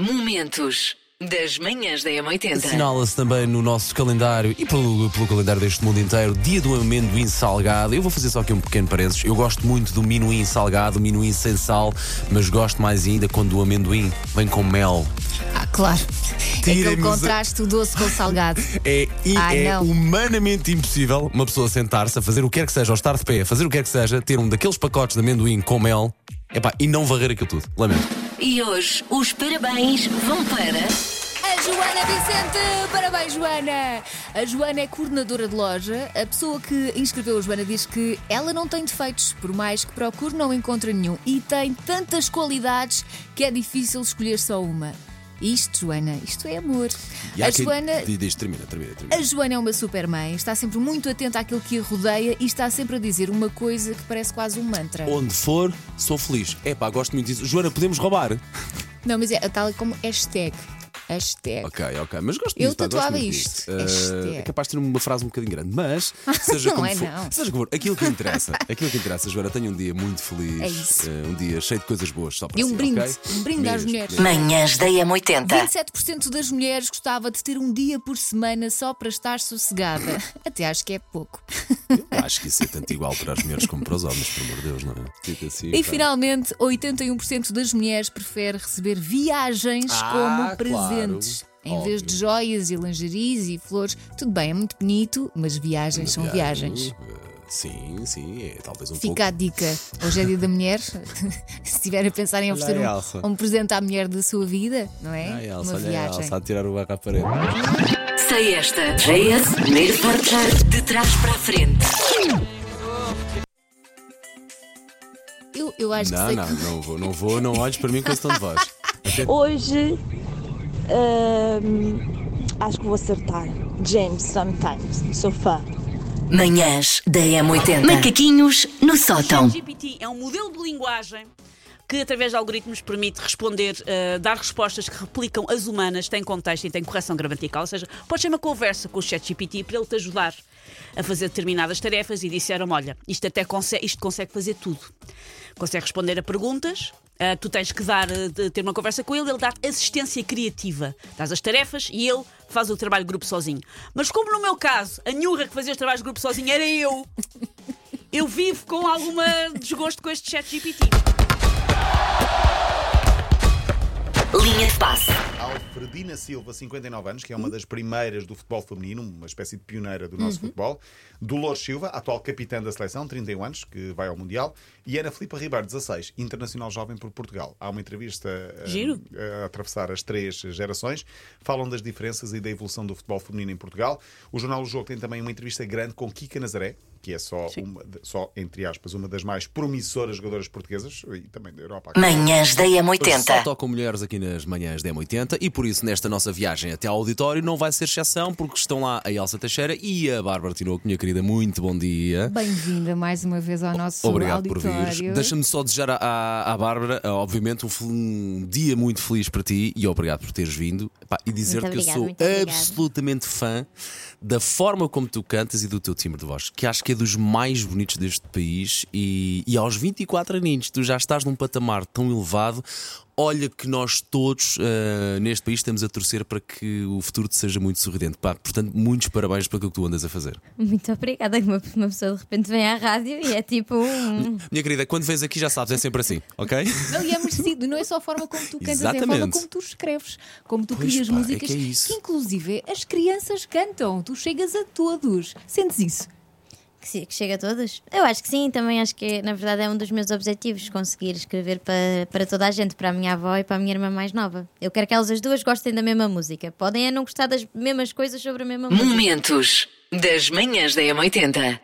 Momentos das manhãs da M80. Assinala-se também no nosso calendário e pelo, pelo calendário deste mundo inteiro, dia do amendoim salgado. Eu vou fazer só aqui um pequeno parênteses. Eu gosto muito do minuim salgado, o minuim sem sal, mas gosto mais ainda quando o amendoim vem com mel. Ah, claro. Aquele a- contraste do doce com o salgado. É, Ai, é não. humanamente impossível uma pessoa sentar-se a fazer o que quer que seja, ou estar de pé, a fazer o que quer que seja, ter um daqueles pacotes de amendoim com mel epá, e não varrer aquilo tudo. Lamento. E hoje os parabéns vão para. A Joana Vicente! Parabéns, Joana! A Joana é coordenadora de loja. A pessoa que inscreveu a Joana diz que ela não tem defeitos, por mais que procure, não encontra nenhum. E tem tantas qualidades que é difícil escolher só uma. Isto, Joana, isto é amor. E A Joana. Diz, diz, termina, termina, termina. A Joana é uma super mãe, está sempre muito atenta àquilo que a rodeia e está sempre a dizer uma coisa que parece quase um mantra. Onde for, sou feliz. Epá, gosto muito disso. Joana, podemos roubar? Não, mas é tal como hashtag. Hashtag. Ok, ok, mas gosto Eu disso, gosto tatuava muito isto. disso. Hashtag. é capaz de ter uma frase um bocadinho grande, mas seja Não como é, for, não. seja como for, aquilo que interessa, aquilo que interessa, Joana, tenha um dia muito feliz, É isso. eh, um dia cheio de coisas boas só para E um si, brinde, ok? um brinde às Mesmo, mulheres. mesmo. Manhãs da M80. 27% das mulheres gostava de ter um dia por semana só para estar sossegada. Até acho que é pouco. Eu Acho que isso é tanto igual para as mulheres como para os homens, pelo amor de Deus, não é? Fica assim, E finalmente, 81% das mulheres prefere receber viagens Ah, como claro. Presentes. Em Óbvio. vez de joias e lingeries e flores, tudo bem, é muito bonito, mas viagens são viagens. Eh, Sim, sim, é talvez um Fica a dica. Hoje é dia da mulher. Se estiver a pensar em oferecer um, um presente à mulher da sua vida, não é? Ai, Elsa, Uma olha a viagem. Elsa a tirar o barco à parede. Sei esta. JS, primeiro portar de trás para a frente. Eu, eu acho que Não, sei não, que- não vou, não vou, não olhes para mim com esse tom de voz. Hoje hum, acho que vou acertar. James, sometimes. Sou fã. Manhãs da M80. Macaquinhos no sótão. GPT é um modelo de linguagem que, através de algoritmos, permite responder, eh, dar respostas que replicam as humanas, tem contexto e tem correção gramatical. Ou seja, pode ter uma conversa com o ChatGPT para ele te ajudar a fazer determinadas tarefas e disseram: olha, isto até consegue, isto consegue fazer tudo. Consegue responder a perguntas. Eh, tu tens que dar, eh, de- ter uma conversa com ele, ele dá assistência criativa. Dás as tarefas e ele faz o trabalho de grupo sozinho. Mas como no meu caso, a nhurra que fazia os trabalhos de grupo sozinho era eu, eu vivo com alguma desgosto com este chat GPT. Linha de passe. Alfredina Silva, 59 anos, que é uma das primeiras do futebol feminino, uma espécie de pioneira do nosso futebol. Dolores Silva, atual capitã da seleção, 31 anos, que vai ao Mundial. E Ana Filipa Ribeiro, 16, internacional jovem por Portugal. Há uma entrevista eh, Giro. a atravessar as três gerações. Falam das diferenças e da evolução do futebol feminino em Portugal. O Jornal O Jogo tem também uma entrevista grande com Kika Nazaré, que é só, uma, só entre aspas, uma das mais promissoras jogadoras portuguesas e também da Europa. Manhãs da Hoje só M80. tocam mulheres aqui nas manhãs da M80 e por isso nesta nossa viagem até ao auditório não vai ser exceção porque estão lá a Elsa Teixeira e a Bárbara Tinoco, minha querida, muito bom dia. Bem-vinda mais uma vez ao nosso Obrigado por auditório. vires. Deixa-me só desejar à, Bárbara, ah, obviamente, um, um dia muito feliz para ti e obrigado por teres vindo. Pá, e dizer-te Muito que eu sou absolutamente fã da forma como tu cantas e do teu timbre de voz, que acho que é dos mais bonitos deste país. E, e aos 24 aninhos, tu já estás num patamar tão elevado. Olha que nós todos ah, neste país estamos a torcer para que o futuro te seja muito sorridente. Pá, portanto, muitos parabéns para aquilo que tu andas a fazer. Muito obrigada. Uma, uma pessoa de repente vem à rádio e é tipo. um- Minha querida, quando vens aqui já sabes, é sempre assim, ok? Não, e é merecido, não é só a forma como tu cantas, é a forma Exatamente. como tu escreves, como tu Pois crias pá, é músicas, que é isso. inclusive as crianças cantam, tu chegas a todos. Sentes isso? Que, chega a todos? Eu acho que sim, também acho que na verdade é um dos meus objetivos conseguir escrever para, para toda a gente, para a minha avó e para a minha irmã mais nova. Eu quero que elas as duas gostem da mesma música. Podem é não gostar das mesmas coisas sobre a mesma música. Momentos das manhãs da M80.